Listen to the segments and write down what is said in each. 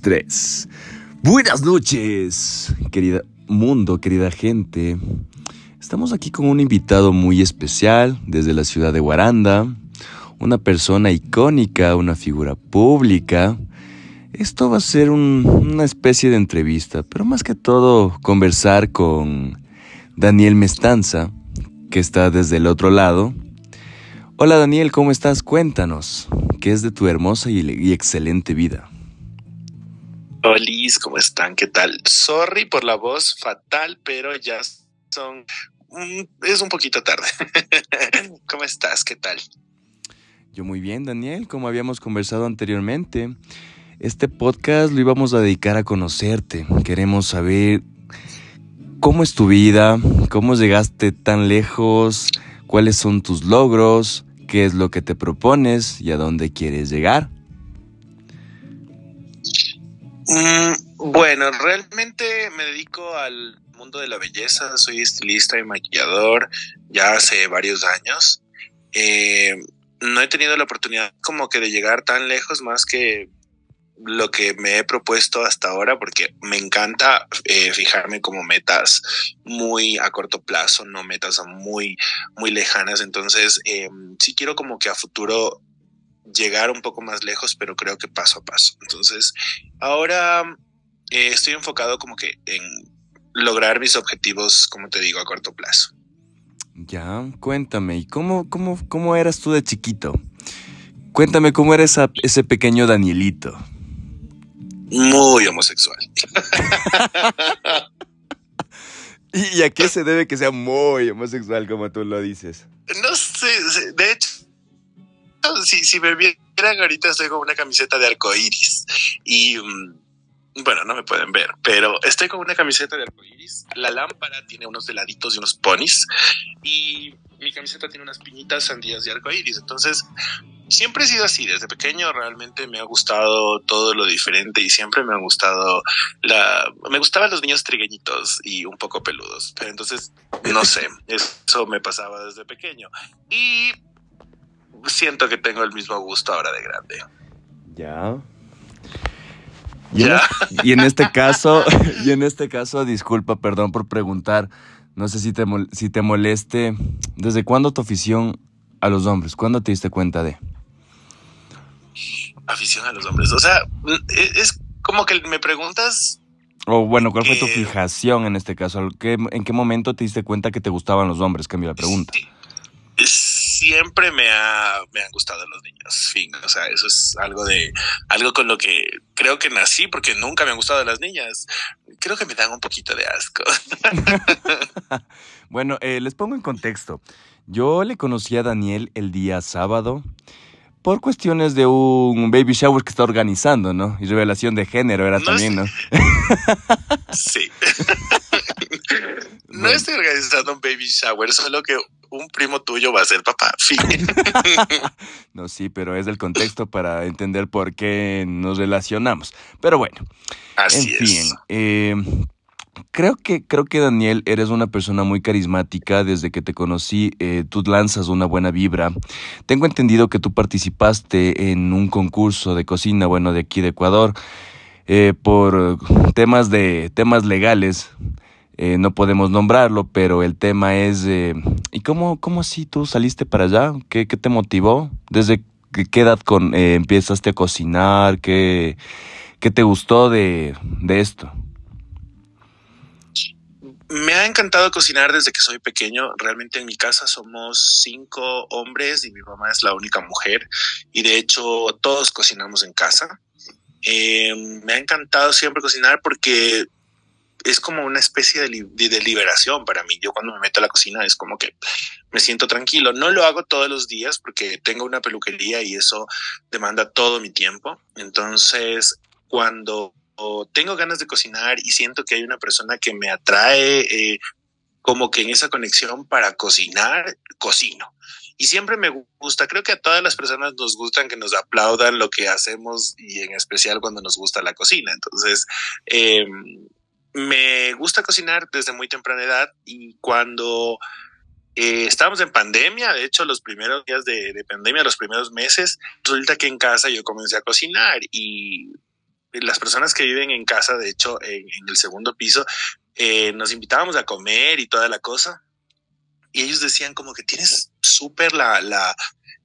Tres. Buenas noches, querida mundo, querida gente. Estamos aquí con un invitado muy especial desde la ciudad de Guaranda, una persona icónica, una figura pública. Esto va a ser una especie de entrevista, pero más que todo conversar con Daniel Mestanza, que está desde el otro lado. Hola Daniel, ¿cómo estás? Cuéntanos, ¿qué es de tu hermosa y, excelente vida? Hola, ¿cómo están? ¿Qué tal? Sorry por la voz fatal, pero ya son... es un poquito tarde. ¿Cómo estás? ¿Qué tal? Yo muy bien, Daniel, como habíamos conversado anteriormente. Este podcast lo íbamos a dedicar a conocerte. Queremos saber cómo es tu vida, cómo llegaste tan lejos, cuáles son tus logros, qué es lo que te propones y a dónde quieres llegar. Mm, bueno, realmente me dedico al mundo de la belleza, soy estilista y maquillador ya hace varios años. Eh, no he tenido la oportunidad como que de llegar tan lejos más que lo que me he propuesto hasta ahora porque me encanta eh, fijarme como metas muy a corto plazo, no metas muy, muy lejanas. Entonces, eh, sí quiero como que a futuro llegar un poco más lejos, pero creo que paso a paso. Entonces, ahora eh, estoy enfocado como que en lograr mis objetivos, como te digo, a corto plazo. Ya, cuéntame, ¿y cómo, cómo, cómo eras tú de chiquito? Cuéntame cómo era ese pequeño Danielito. Muy homosexual. ¿Y a qué se debe que sea muy homosexual como tú lo dices? No sé, de hecho, si, si me vieran ahorita estoy con una camiseta de arco iris y mm, bueno, no me pueden ver, pero estoy con una camiseta de arcoíris. La lámpara tiene unos heladitos y unos ponis. Y mi camiseta tiene unas piñitas sandías de arcoíris. Entonces, siempre he sido así. Desde pequeño realmente me ha gustado todo lo diferente y siempre me ha gustado la. Me gustaban los niños trigueñitos y un poco peludos. Entonces, no sé, eso me pasaba desde pequeño. Y siento que tengo el mismo gusto ahora de grande. Ya. Y, en, este caso, y en este caso, disculpa, perdón por preguntar, no sé si te, si te moleste, ¿desde cuándo tu afición a los hombres? ¿Cuándo te diste cuenta de? Afición a los hombres, o sea, e, es como que me preguntas... O bueno, ¿cuál fue tu fijación en este caso? ¿En qué momento te diste cuenta que te gustaban los hombres? Cambio la pregunta siempre me, ha, me han gustado los niños, fin, o sea, eso es algo de, algo con lo que creo que nací porque nunca me han gustado las niñas. Creo que me dan un poquito de asco. bueno, eh, les pongo en contexto. Yo le conocí a Daniel el día sábado por cuestiones de un baby shower que está organizando, ¿no? Y revelación de género era también, ¿no? sí. no estoy organizando un baby shower, solo que un primo tuyo va a ser papá. no, sí, pero es el contexto para entender por qué nos relacionamos. Pero bueno. Así en fin, eh, creo que, creo que Daniel, eres una persona muy carismática. Desde que te conocí, eh, tú lanzas una buena vibra. Tengo entendido que tú participaste en un concurso de cocina, bueno, de aquí de Ecuador, eh, por temas de temas legales. Eh, no podemos nombrarlo, pero el tema es, eh, ¿y cómo, cómo así tú saliste para allá? ¿Qué, qué te motivó? ¿Desde qué edad con, eh, a cocinar? ¿Qué, qué te gustó de, de esto? Me ha encantado cocinar desde que soy pequeño. Realmente en mi casa somos cinco hombres y mi mamá es la única mujer. Y de hecho todos cocinamos en casa. me ha encantado siempre cocinar porque es como una especie de, liberación para mí. Yo cuando me meto a la cocina es como que me siento tranquilo. No lo hago todos los días porque tengo una peluquería y eso demanda todo mi tiempo. Entonces, cuando tengo ganas de cocinar y siento que hay una persona que me atrae eh, como que en esa conexión para cocinar, cocino. Y siempre me gusta, creo que a todas las personas nos gustan que nos aplaudan lo que hacemos y en especial cuando nos gusta la cocina. Entonces, eh, me gusta cocinar desde muy temprana edad y cuando eh, estábamos en pandemia, de hecho los primeros días de, pandemia, los primeros meses, resulta que en casa yo comencé a cocinar y las personas que viven en casa, de hecho, en, el segundo piso, eh, nos invitábamos a comer y toda la cosa. Y ellos decían como que tienes súper la, la,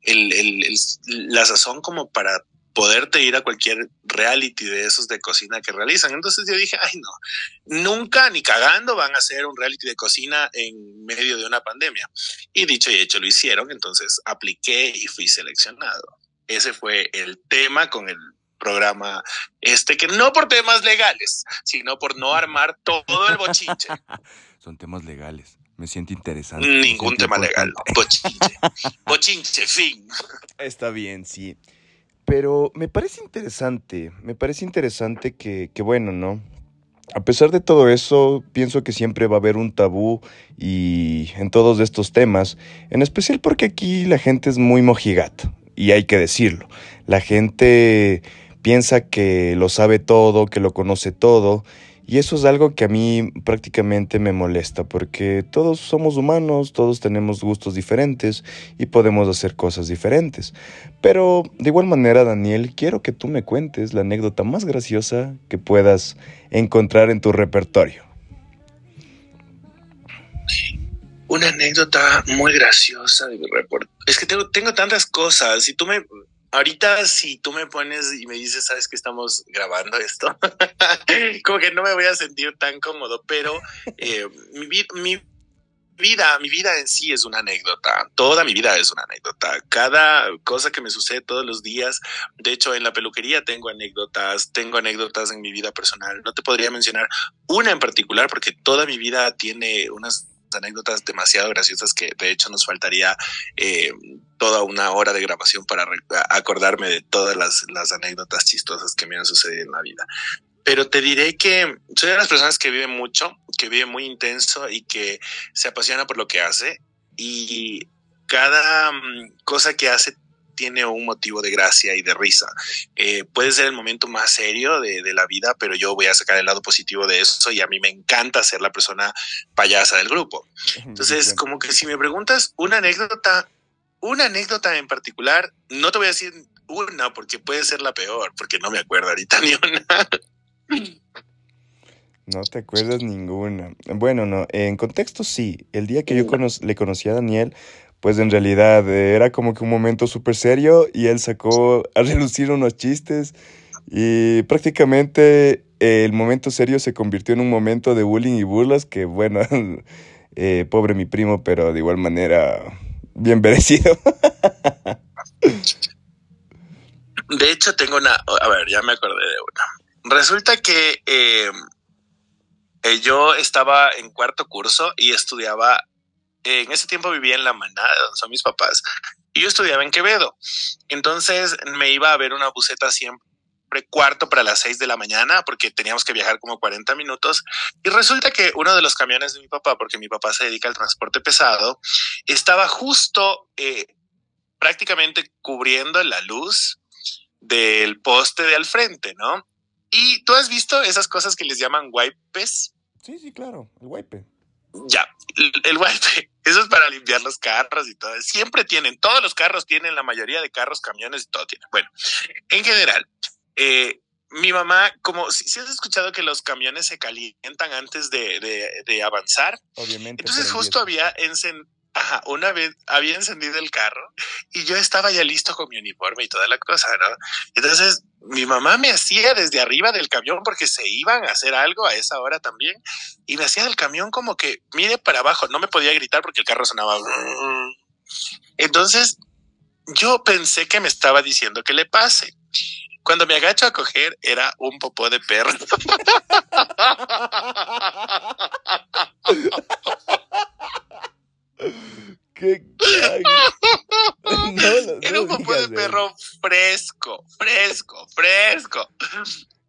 el, el, la sazón como para poderte ir a cualquier reality de esos de cocina que realizan. Entonces yo dije, ay no, nunca ni cagando van a hacer un reality de cocina en medio de una pandemia. Y dicho y hecho lo hicieron, entonces apliqué y fui seleccionado. Ese fue el tema con el programa este, que no por temas legales, sino por no armar todo el bochinche. Son temas legales. Me siento interesante. Ningún tema legal. Bochinche. bochinche, fin. Está bien, sí. Pero me parece interesante, me parece interesante que, que, bueno, ¿no? A pesar de todo eso, pienso que siempre va a haber un tabú y en todos estos temas, en especial porque aquí la gente es muy mojigato, y hay que decirlo. La gente piensa que lo sabe todo, que lo conoce todo, y eso es algo que a mí prácticamente me molesta, porque todos somos humanos, todos tenemos gustos diferentes y podemos hacer cosas diferentes. Pero de igual manera, Daniel, quiero que tú me cuentes la anécdota más graciosa que puedas encontrar en tu repertorio. Una anécdota muy graciosa de mi repertorio. Es que tengo, tengo tantas cosas. Si tú me, ahorita si tú me pones y me dices, sabes que estamos grabando esto, como que no me voy a sentir tan cómodo, pero eh, mi, mi, vida, mi vida en sí es una anécdota, toda mi vida es una anécdota, cada cosa que me sucede todos los días, de hecho en la peluquería tengo anécdotas, tengo anécdotas en mi vida personal, no te podría mencionar una en particular porque toda mi vida tiene unas anécdotas demasiado graciosas que de hecho nos faltaría eh, toda una hora de grabación para acordarme de todas las, las anécdotas chistosas que me han sucedido en la vida. Pero te diré que soy de las personas que vive mucho, que vive muy intenso y que se apasiona por lo que hace y cada mm, cosa que hace tiene un motivo de gracia y de risa. Eh, puede ser el momento más serio de, de, la vida, pero yo voy a sacar el lado positivo de eso y a mí me encanta ser la persona payasa del grupo. Entonces, como que si me preguntas una anécdota, una anécdota en particular, no te voy a decir una porque puede ser la peor, porque no me acuerdo ahorita ni una. No te acuerdas ninguna. Bueno, no, en contexto sí. El día que yo le conocí a Daniel, pues en realidad eh, era como que un momento súper serio y él sacó a relucir unos chistes y prácticamente eh, el momento serio se convirtió en un momento de bullying y burlas que bueno, eh, pobre mi primo, pero de igual manera bien merecido. De hecho, tengo una, a ver, ya me acordé de una. Resulta que yo estaba en cuarto curso y estudiaba en ese tiempo vivía en La Manada, donde son mis papás, y yo estudiaba en Quevedo. Entonces me iba a ver una buceta siempre cuarto para las seis de la mañana porque teníamos que viajar como 40 minutos y resulta que uno de los camiones de mi papá, porque mi papá se dedica al transporte pesado, estaba justo eh, prácticamente cubriendo la luz del poste de al frente, ¿no? Y tú has visto esas cosas que les llaman wipes. Sí, sí, claro, el wipe. Ya, el, wipe, eso es para limpiar los carros y todo. Siempre tienen, todos los carros tienen, la mayoría de carros, camiones y todo tienen. Bueno, en general, eh, mi mamá, como si, has escuchado que los camiones se calientan antes de, de, avanzar. Obviamente. Entonces justo había encendido Ajá, una vez había encendido el carro y yo estaba ya listo con mi uniforme y toda la cosa, ¿no? Entonces mi mamá me hacía desde arriba del camión porque se iban a hacer algo a esa hora también y me hacía del camión como que mire para abajo, no me podía gritar porque el carro sonaba. Entonces yo pensé que me estaba diciendo que le pase. Cuando me agacho a coger era un popó de perro. ¿Qué? Era un popó de perro fresco, fresco, fresco.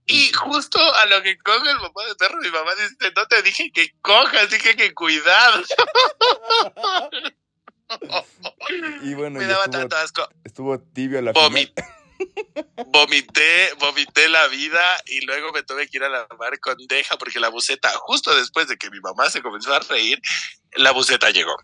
Y justo a lo que coge el popó de perro, mi mamá dice, no te dije que cojas, dije que cuidado. y bueno, me daba tanto asco. Estuvo tibio la Vomit, Vomité, vomité la vida y luego me tuve que ir a lavar con deja porque la buceta, justo después de que mi mamá se comenzó a reír, la buceta llegó.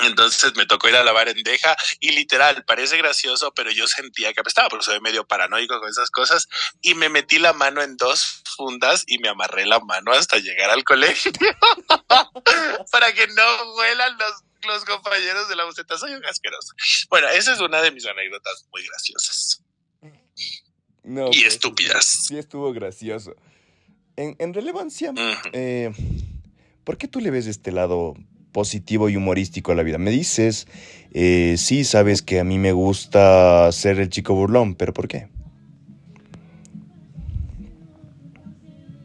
Entonces me tocó ir a la barendeja y literal, parece gracioso, pero yo sentía que apestaba porque soy medio paranoico con esas cosas y me metí la mano en dos fundas y me amarré la mano hasta llegar al colegio para que no vuelan los, los compañeros de la buceta. Soy un asqueroso. Bueno, esa es una de mis anécdotas muy graciosas. No, y pues, estúpidas. Sí, estuvo gracioso. En, en relevancia, eh, ¿por qué tú le ves este lado positivo y humorístico a la vida. Me dices, eh, sí, sabes que a mí me gusta ser el chico burlón, pero ¿por qué?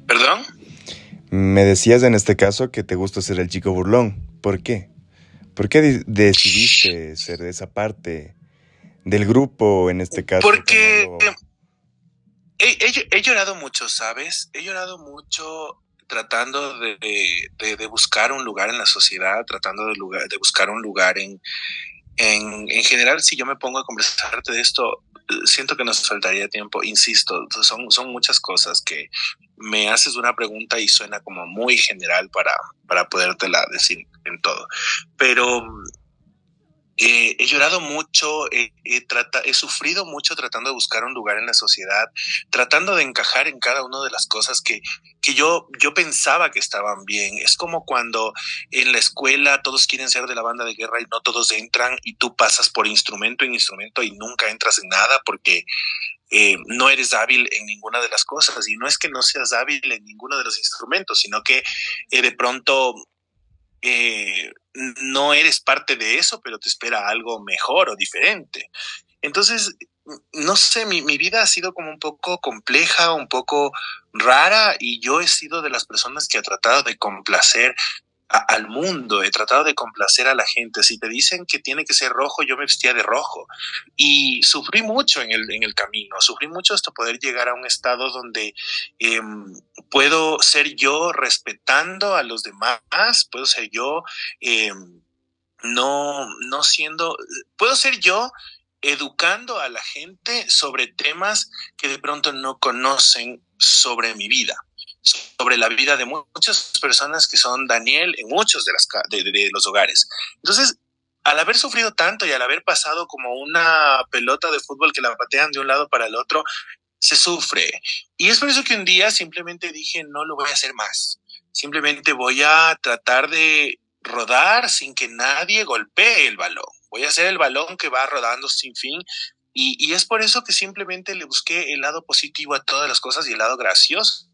¿Perdón? Me decías en este caso que te gusta ser el chico burlón. ¿Por qué? ¿Por qué decidiste ser de esa parte del grupo en este caso? Porque he, he llorado mucho, ¿sabes? He llorado mucho tratando de, de, buscar un lugar en la sociedad, tratando de, lugar, de buscar un lugar en, en, en, general, si yo me pongo a conversarte de esto, siento que nos faltaría tiempo, insisto, son, son muchas cosas que me haces una pregunta y suena como muy general para, para podértela decir en todo. Pero eh, he llorado mucho, he, he sufrido mucho tratando de buscar un lugar en la sociedad, tratando de encajar en cada una de las cosas que, que yo, yo pensaba que estaban bien. Es como cuando en la escuela todos quieren ser de la banda de guerra y no todos entran y tú pasas por instrumento en instrumento y nunca entras en nada porque eh, no eres hábil en ninguna de las cosas. Y no es que no seas hábil en ninguno de los instrumentos, sino que eh, de pronto no eres parte de eso, pero te espera algo mejor o diferente. Entonces, no sé, mi, mi, vida ha sido como un poco compleja, un poco rara y yo he sido de las personas que ha tratado de complacer al mundo, he tratado de complacer a la gente. Si te dicen que tiene que ser rojo, yo me vestía de rojo. Y sufrí mucho en el, en el camino, sufrí mucho hasta poder llegar a un estado donde em, puedo ser yo respetando a los demás, puedo ser yo em, no, no siendo, puedo ser yo educando a la gente sobre temas que de pronto no conocen sobre mi vida sobre la vida de muchas personas que son Daniel en muchos de, los hogares. Entonces, al haber sufrido tanto y al haber pasado como una pelota de fútbol que la patean de un lado para el otro, se sufre. Y es por eso que un día simplemente dije, no lo voy a hacer más. Simplemente voy a tratar de rodar sin que nadie golpee el balón. Voy a hacer el balón que va rodando sin fin. Y es por eso que simplemente le busqué el lado positivo a todas las cosas y el lado gracioso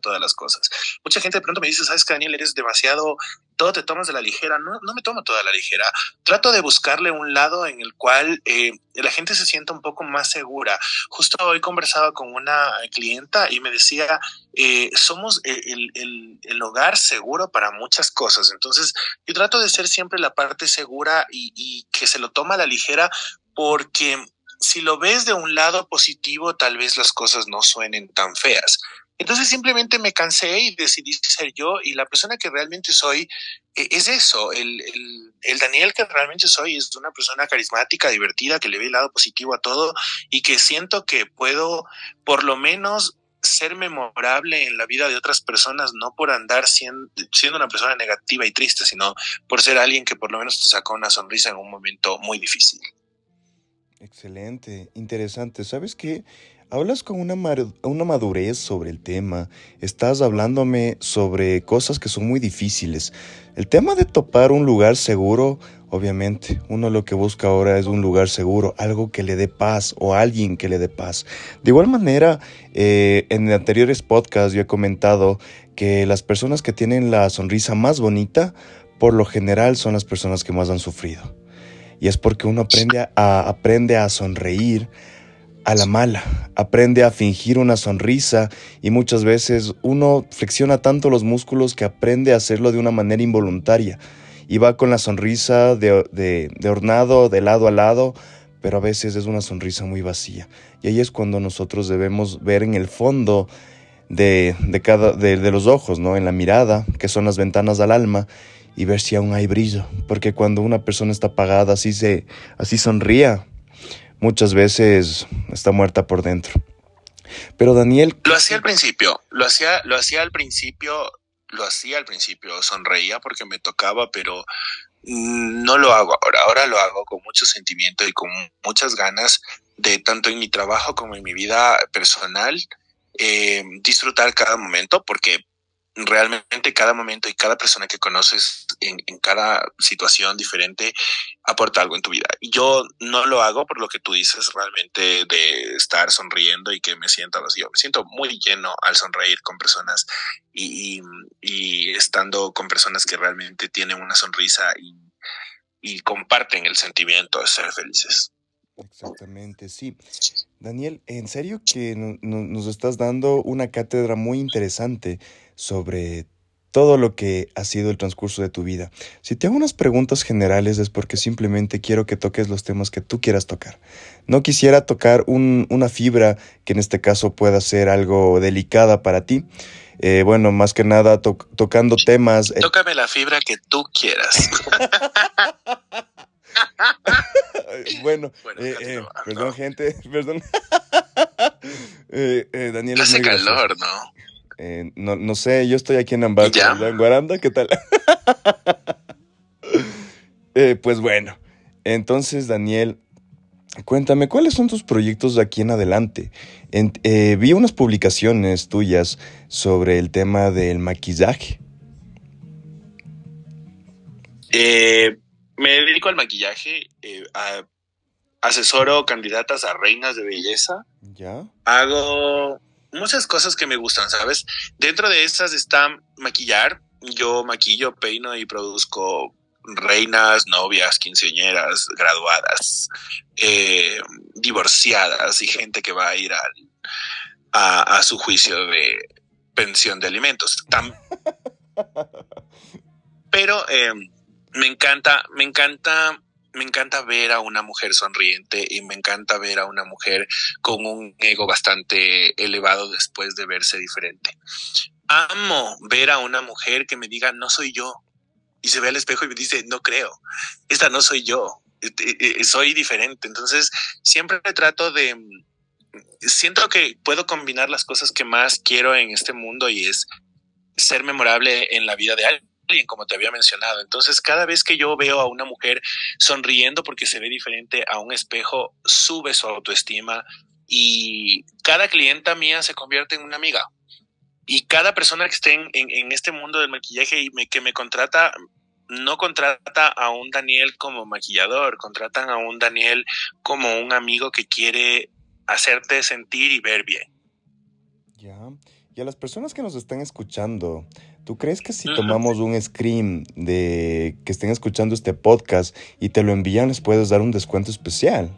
todas las cosas. Mucha gente de pronto me dice, sabes que Daniel, eres demasiado, todo te tomas de la ligera. No, no me tomo toda la ligera. Trato de buscarle un lado en el cual eh, la gente se sienta un poco más segura. Justo hoy conversaba con una clienta y me decía, eh, somos el, el, el, hogar seguro para muchas cosas. Entonces, yo trato de ser siempre la parte segura y, y que se lo toma a la ligera porque si lo ves de un lado positivo, tal vez las cosas no suenen tan feas. Entonces simplemente me cansé y decidí ser yo y la persona que realmente soy eh, es eso, el, el, el, Daniel que realmente soy es una persona carismática, divertida, que le ve el lado positivo a todo y que siento que puedo por lo menos ser memorable en la vida de otras personas, no por andar siendo, siendo una persona negativa y triste, sino por ser alguien que por lo menos te sacó una sonrisa en un momento muy difícil. Excelente, interesante. ¿Sabes qué? Hablas con una, una madurez sobre el tema, estás hablándome sobre cosas que son muy difíciles. El tema de topar un lugar seguro, obviamente, uno lo que busca ahora es un lugar seguro, algo que le dé paz o alguien que le dé paz. De igual manera, eh, en anteriores podcasts yo he comentado que las personas que tienen la sonrisa más bonita, por lo general son las personas que más han sufrido. Y es porque uno aprende a, aprende a sonreír, a la mala, aprende a fingir una sonrisa y muchas veces uno flexiona tanto los músculos que aprende a hacerlo de una manera involuntaria y va con la sonrisa de, de, ornado de lado a lado, pero a veces es una sonrisa muy vacía. Y ahí es cuando nosotros debemos ver en el fondo de, de cada, de, de los ojos, ¿no? en la mirada, que son las ventanas al alma, y ver si aún hay brillo, porque cuando una persona está apagada, así, se, así sonría, muchas veces está muerta por dentro. Pero Daniel... Lo hacía al principio, lo hacía, lo hacía al principio, lo hacía al principio, sonreía porque me tocaba, pero no lo hago ahora, ahora lo hago con mucho sentimiento y con muchas ganas de tanto en mi trabajo como en mi vida personal, eh, disfrutar cada momento, porque realmente cada momento y cada persona que conoces en, cada situación diferente aporta algo en tu vida. Yo no lo hago por lo que tú dices realmente de estar sonriendo y que me sienta vacío. Me siento muy lleno al sonreír con personas y, estando con personas que realmente tienen una sonrisa y, comparten el sentimiento de ser felices. Exactamente, sí. Daniel, en serio que nos estás dando una cátedra muy interesante sobre todo lo que ha sido el transcurso de tu vida. Si te hago unas preguntas generales es porque simplemente quiero que toques los temas que tú quieras tocar. No quisiera tocar una fibra que en este caso pueda ser algo delicada para ti. Eh, bueno, más que nada tocando temas... Eh, Tócame la fibra que tú quieras. bueno, eh, perdón gente, perdón. Daniel. Hace calor, ¿no? Eh, no, no, sé, yo estoy aquí en Ambato, en Guaranda, ¿qué tal? eh, pues bueno, entonces Daniel, cuéntame, ¿cuáles son tus proyectos de aquí en adelante? Eh, vi unas publicaciones tuyas sobre el tema del maquillaje. Eh, me dedico al maquillaje, asesoro candidatas a reinas de belleza. ¿Ya? Hago muchas cosas que me gustan, ¿sabes? Dentro de esas está maquillar. Yo maquillo, peino y produzco reinas, novias, quinceañeras, graduadas, eh, divorciadas y gente que va a ir a, su juicio de pensión de alimentos. Pero eh, me encanta, me encanta me encanta ver a una mujer sonriente y me encanta ver a una mujer con un ego bastante elevado después de verse diferente. Amo ver a una mujer que me diga, no soy yo. Y se ve al espejo y me dice, no creo, esta no soy yo, eh, eh, eh, soy diferente. Entonces, siempre trato de... Siento que puedo combinar las cosas que más quiero en este mundo y es ser memorable en la vida de alguien alguien, como te había mencionado. Entonces, cada vez que yo veo a una mujer sonriendo porque se ve diferente a un espejo, sube su autoestima y cada clienta mía se convierte en una amiga. Y cada persona que esté en, este mundo del maquillaje y me, que me contrata, no contrata a un Daniel como maquillador, contratan a un Daniel como un amigo que quiere hacerte sentir y ver bien. Ya. Y a las personas que nos están escuchando, ¿Tú crees que si tomamos un screen de que estén escuchando este podcast y te lo envían, les puedes dar un descuento especial?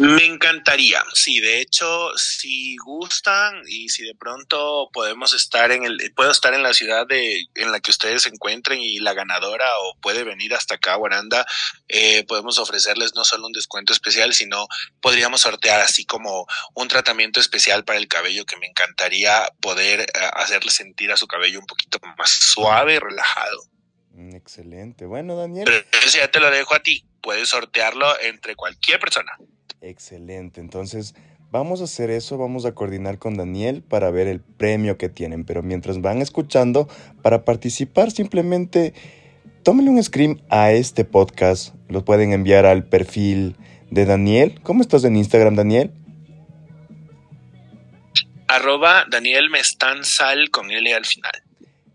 Me encantaría, sí, de hecho, si gustan y si de pronto podemos estar en el, puedo estar en la ciudad de, en la que ustedes se encuentren y la ganadora o puede venir hasta acá, Guaranda, eh, podemos ofrecerles no solo un descuento especial, sino podríamos sortear así como un tratamiento especial para el cabello que me encantaría poder eh, hacerle sentir a su cabello un poquito más suave y relajado. Mm, excelente. Bueno, Daniel. Pero eso ya te lo dejo a ti. Puedes sortearlo entre cualquier persona. Excelente, entonces vamos a hacer eso, vamos a coordinar con Daniel para ver el premio que tienen, pero mientras van escuchando, para participar simplemente tómenle un screen a este podcast, lo pueden enviar al perfil de Daniel. ¿Cómo estás en Instagram, Daniel? Arroba Daniel Mestansal con L al final.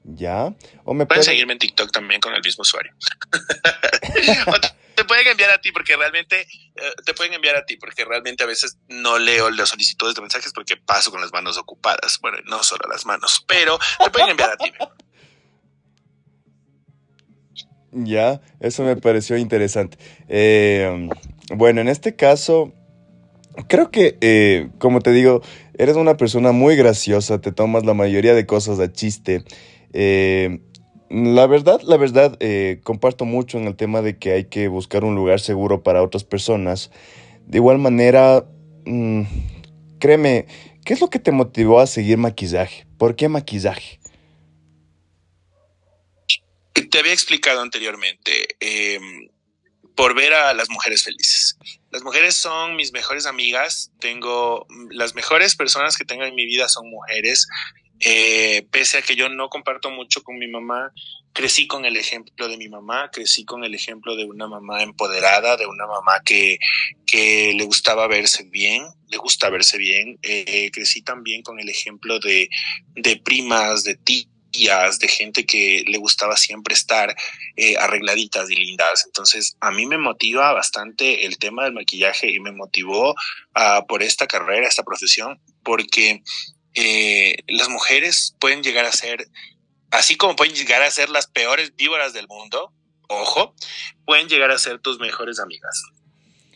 Ya. O me pueden seguirme en TikTok también con el mismo usuario. pueden enviar a ti porque realmente eh, te pueden enviar a ti porque realmente a veces no leo las solicitudes de mensajes porque paso con las manos ocupadas. Bueno, no solo las manos, pero te pueden enviar a ti. Ya, eso me pareció interesante. Eh, bueno, en este caso, creo que, eh, como te digo, eres una persona muy graciosa, te tomas la mayoría de cosas a chiste. Eh, la verdad, la verdad, eh, comparto mucho en el tema de que hay que buscar un lugar seguro para otras personas. De igual manera, mm, créeme, ¿qué es lo que te motivó a seguir maquillaje? ¿Por qué maquillaje? Te había explicado anteriormente, em, por ver a las mujeres felices. Las mujeres son mis mejores amigas, tengo las mejores personas que tengo en mi vida son mujeres Eh, pese a que yo no comparto mucho con mi mamá, crecí con el ejemplo de mi mamá, crecí con el ejemplo de una mamá empoderada, de una mamá que, que le gustaba verse bien, le gusta verse bien. Eh, crecí también con el ejemplo de, de primas, de tías de gente que le gustaba siempre estar eh, arregladitas y lindas. Entonces, a mí me motiva bastante el tema del maquillaje y me motivó uh, por esta carrera, esta profesión, porque eh, las mujeres pueden llegar a ser, así como pueden llegar a ser las peores víboras del mundo, ojo, pueden llegar a ser tus mejores amigas.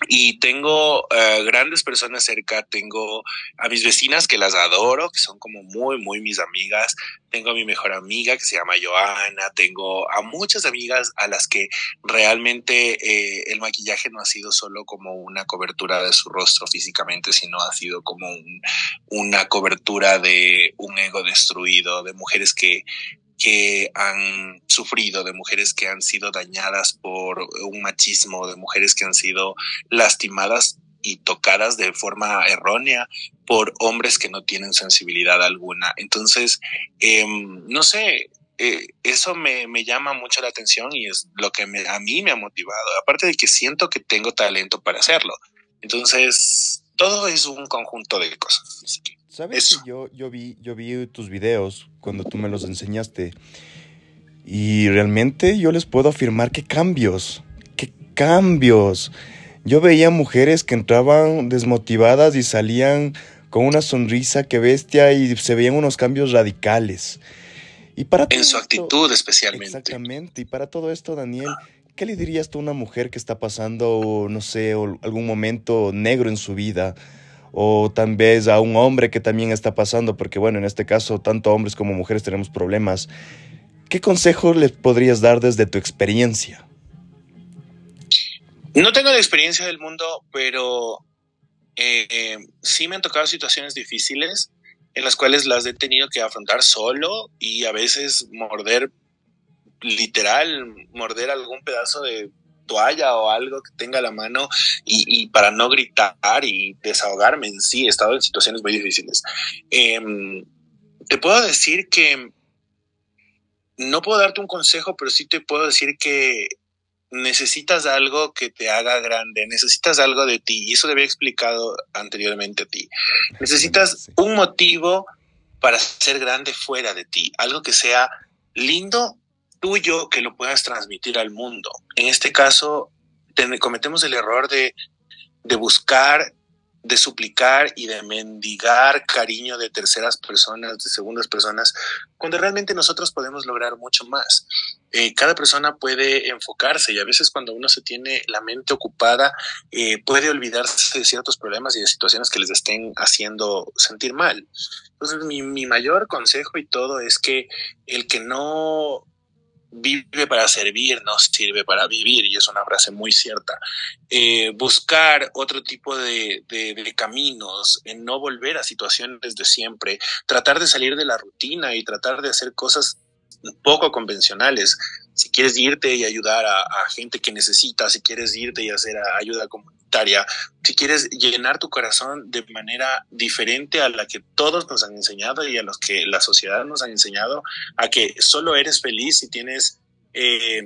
Y tengo uh, grandes personas cerca, tengo a mis vecinas que las adoro, que son como muy, muy mis amigas, tengo a mi mejor amiga que se llama Joana, tengo a muchas amigas a las que realmente eh, el maquillaje no ha sido solo como una cobertura de su rostro físicamente, sino ha sido como un, una cobertura de un ego destruido, de mujeres que que han sufrido, de mujeres que han sido dañadas por un machismo, de mujeres que han sido lastimadas y tocadas de forma errónea por hombres que no tienen sensibilidad alguna. Entonces, em, no sé, eh, eso me, me, llama mucho la atención y es lo que me, a mí me ha motivado, aparte de que siento que tengo talento para hacerlo. Entonces, todo es un conjunto de cosas. Sabes que yo, yo, vi, yo vi tus videos cuando tú me los enseñaste y realmente yo les puedo afirmar que cambios, qué cambios. Yo veía mujeres que entraban desmotivadas y salían con una sonrisa que bestia y se veían unos cambios radicales. Y para en su actitud especialmente. Exactamente. Y para todo esto, Daniel, ¿qué le dirías tú a una mujer que está pasando, no sé, algún momento negro en su vida? O tal vez a un hombre que también está pasando, porque bueno, en este caso tanto hombres como mujeres tenemos problemas. ¿Qué consejo les podrías dar desde tu experiencia? No tengo la experiencia del mundo, pero eh, sí me han tocado situaciones difíciles en las cuales las he tenido que afrontar solo y a veces morder, literal, morder algún pedazo de toalla o algo que tenga a la mano y, para no gritar y desahogarme en sí. He estado en situaciones muy difíciles. Em, te puedo decir que no puedo darte un consejo, pero sí te puedo decir que necesitas algo que te haga grande, necesitas algo de ti, y eso te había explicado anteriormente a ti. Necesitas un motivo para ser grande fuera de ti, algo que sea lindo tuyo que lo puedas transmitir al mundo. En este caso, cometemos el error de, de buscar, de suplicar y de mendigar cariño de terceras personas, de segundas personas, cuando realmente nosotros podemos lograr mucho más. Eh, cada persona puede enfocarse y a veces cuando uno se tiene la mente ocupada eh, puede olvidarse de ciertos problemas y de situaciones que les estén haciendo sentir mal. Entonces mi, mi mayor consejo y todo es que el que no vive para servir, no sirve para vivir, y es una frase muy cierta. Eh, buscar otro tipo de, de, caminos, en no volver a situaciones de siempre, tratar de salir de la rutina y tratar de hacer cosas poco convencionales. Si quieres irte y ayudar a, a gente que necesita, si quieres irte y hacer ayuda comunitaria, si quieres llenar tu corazón de manera diferente a la que todos nos han enseñado y a los que la sociedad nos ha enseñado, a que solo eres feliz si tienes eh,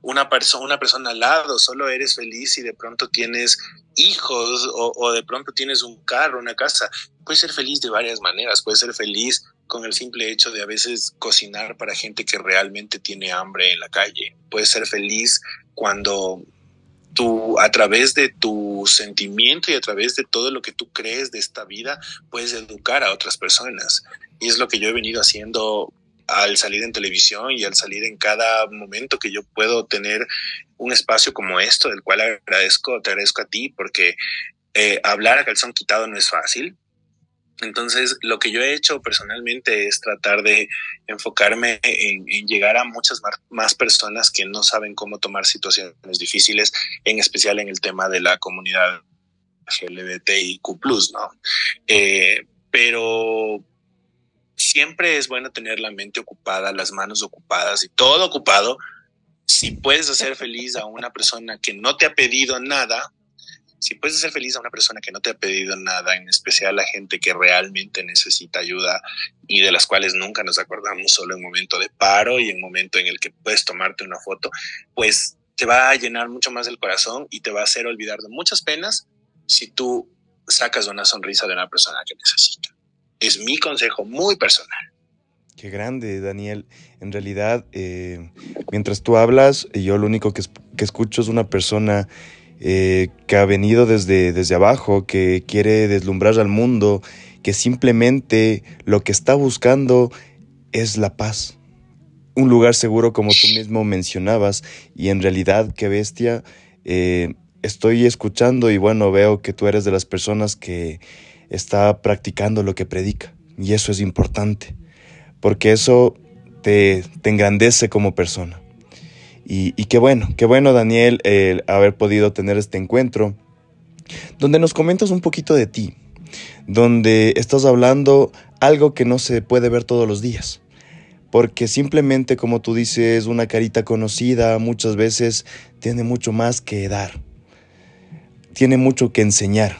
una, persona una persona al lado, solo eres feliz si de pronto tienes hijos o, o de pronto tienes un carro, una casa. Puedes ser feliz de varias maneras, puedes ser feliz con el simple hecho de a veces cocinar para gente que realmente tiene hambre en la calle. Puedes ser feliz cuando tú, a través de tu sentimiento y a través de todo lo que tú crees de esta vida, puedes educar a otras personas. Y es lo que yo he venido haciendo al salir en televisión y al salir en cada momento que yo puedo tener un espacio como esto, del cual agradezco, te agradezco a ti, porque eh, hablar a calzón quitado no es fácil. Entonces, lo que yo he hecho personalmente es tratar de enfocarme en, llegar a muchas más personas que no saben cómo tomar situaciones difíciles, en especial en el tema de la comunidad LGBTIQ+, ¿no? Eh, pero siempre es bueno tener la mente ocupada, las manos ocupadas y todo ocupado. Si puedes hacer feliz a una persona que no te ha pedido nada, si puedes hacer feliz a una persona que no te ha pedido nada, en especial a gente que realmente necesita ayuda y de las cuales nunca nos acordamos, solo en momento de paro y en momento en el que puedes tomarte una foto, pues te va a llenar mucho más el corazón y te va a hacer olvidar de muchas penas si tú sacas una sonrisa de una persona que necesita. Es mi consejo muy personal. Qué grande, Daniel. En realidad, eh, mientras tú hablas, yo lo único que, escucho es una persona eh, que ha venido desde, desde abajo, que quiere deslumbrar al mundo, que simplemente lo que está buscando es la paz. Un lugar seguro como tú mismo mencionabas y en realidad, qué bestia, eh, estoy escuchando y bueno, veo que tú eres de las personas que está practicando lo que predica y eso es importante porque eso te, engrandece como persona. Y, qué bueno, qué bueno Daniel el haber podido tener este encuentro, donde nos comentas un poquito de ti, donde estás hablando algo que no se puede ver todos los días. Porque simplemente, como tú dices, una carita conocida muchas veces tiene mucho más que dar, tiene mucho que enseñar.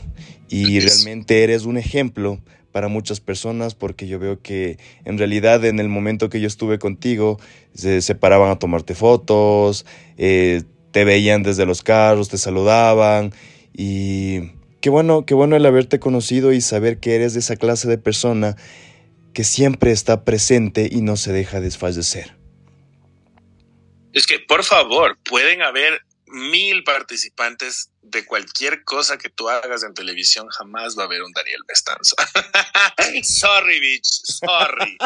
Y realmente eres un ejemplo para muchas personas porque yo veo que en realidad en el momento que yo estuve contigo se separaban a tomarte fotos, eh, te veían desde los carros, te saludaban y qué bueno, qué bueno el haberte conocido y saber que eres de esa clase de persona que siempre está presente y no se deja desfallecer. Es que, por favor, pueden haber mil participantes de cualquier cosa que tú hagas en televisión, jamás va a haber un Daniel Bestanzo. sorry, bitch, sorry.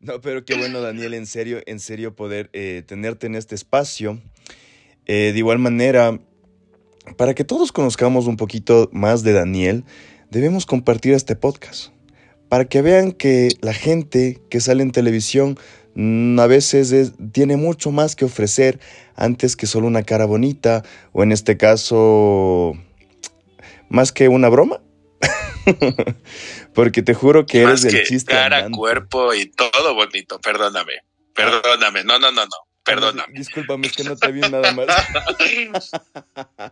no, pero qué bueno, Daniel, en serio, en serio poder eh, tenerte en este espacio. Eh, de igual manera, para que todos conozcamos un poquito más de Daniel, debemos compartir este podcast. Para que vean que la gente que sale en televisión a veces tiene mucho más que ofrecer antes que solo una cara bonita o en este caso más que una broma. Porque te juro que eres del chiste. Cara, cuerpo y todo bonito. Perdóname. Perdóname. No, no, no, no. Perdóname. Discúlpame, es que no te vi nada más.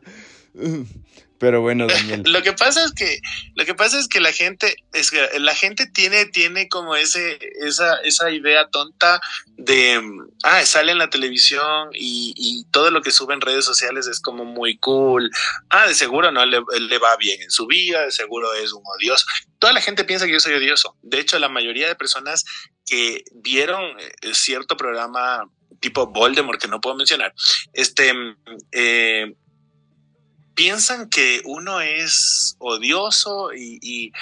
Pero bueno, Daniel. Lo que pasa es que, lo que pasa es que la gente, es que la gente tiene, tiene como ese, esa, esa idea tonta de, ah, sale en la televisión y, y todo lo que sube en redes sociales es como muy cool. Ah, de seguro no le, le va bien en su vida, de seguro es un odioso. Toda la gente piensa que yo soy odioso. De hecho, la mayoría de personas que vieron eh, cierto programa tipo Voldemort que no puedo mencionar, este, eh, piensan que uno es odioso y,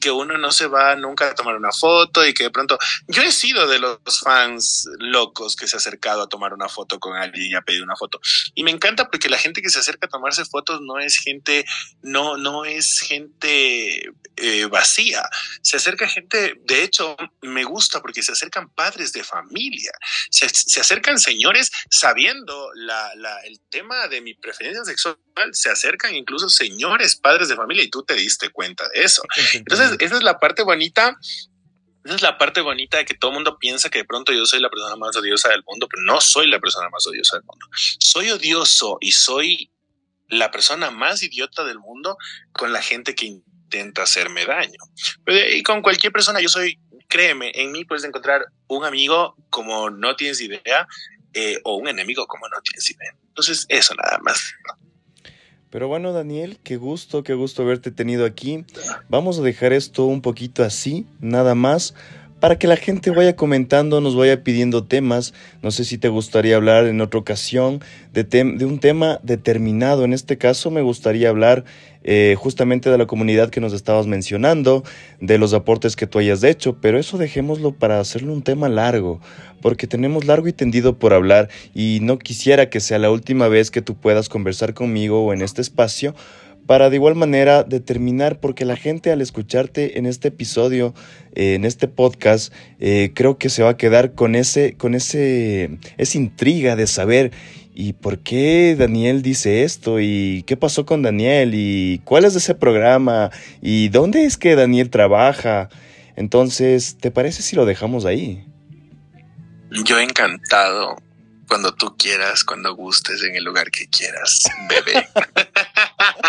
que uno no se va nunca a tomar una foto y que de pronto yo he sido de los fans locos que se ha acercado a tomar una foto con alguien y ha pedido una foto. Y me encanta porque la gente que se acerca a tomarse fotos no es gente no no es gente eh, vacía. Se acerca gente de hecho me gusta porque se acercan padres de familia. Se, acercan señores sabiendo la, el tema de mi preferencia sexual se acercan incluso señores padres de familia y tú te diste cuenta de eso. Entonces, esa es la parte bonita. Esa es la parte bonita de que todo el mundo piensa que de pronto yo soy la persona más odiosa del mundo, pero no soy la persona más odiosa del mundo. Soy odioso y soy la persona más idiota del mundo con la gente que intenta hacerme daño. Y con cualquier persona, yo soy, créeme, en mí puedes encontrar un amigo como no tienes idea eh, o un enemigo como no tienes idea. Entonces, eso nada más. Pero bueno, Daniel, qué gusto, qué gusto haberte tenido aquí. Vamos a dejar esto un poquito así, nada más, para que la gente vaya comentando, nos vaya pidiendo temas. No sé si te gustaría hablar en otra ocasión de, de un tema determinado. En este caso me gustaría hablar eh, justamente de la comunidad que nos estabas mencionando, de los aportes que tú hayas hecho, pero eso dejémoslo para hacerlo un tema largo, porque tenemos largo y tendido por hablar y no quisiera que sea la última vez que tú puedas conversar conmigo o en este espacio para de igual manera determinar, porque la gente al escucharte en este episodio, eh, en este podcast, eh, creo que se va a quedar con ese, con ese, esa intriga de saber ¿Y por qué Daniel dice esto? ¿Y qué pasó con Daniel? ¿Y cuál es ese programa? ¿Y dónde es que Daniel trabaja? Entonces, ¿te parece si lo dejamos ahí? Yo encantado Cuando tú quieras, cuando gustes, en el lugar que quieras, bebé.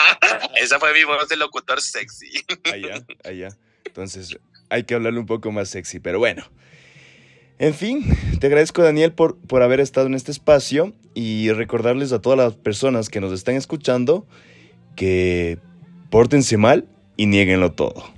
Esa fue mi voz de locutor sexy. allá, allá. Entonces, hay que hablarle un poco más sexy, pero bueno. En fin, te agradezco Daniel por, por haber estado en este espacio y recordarles a todas las personas que nos están escuchando que pórtense mal y nieguenlo todo.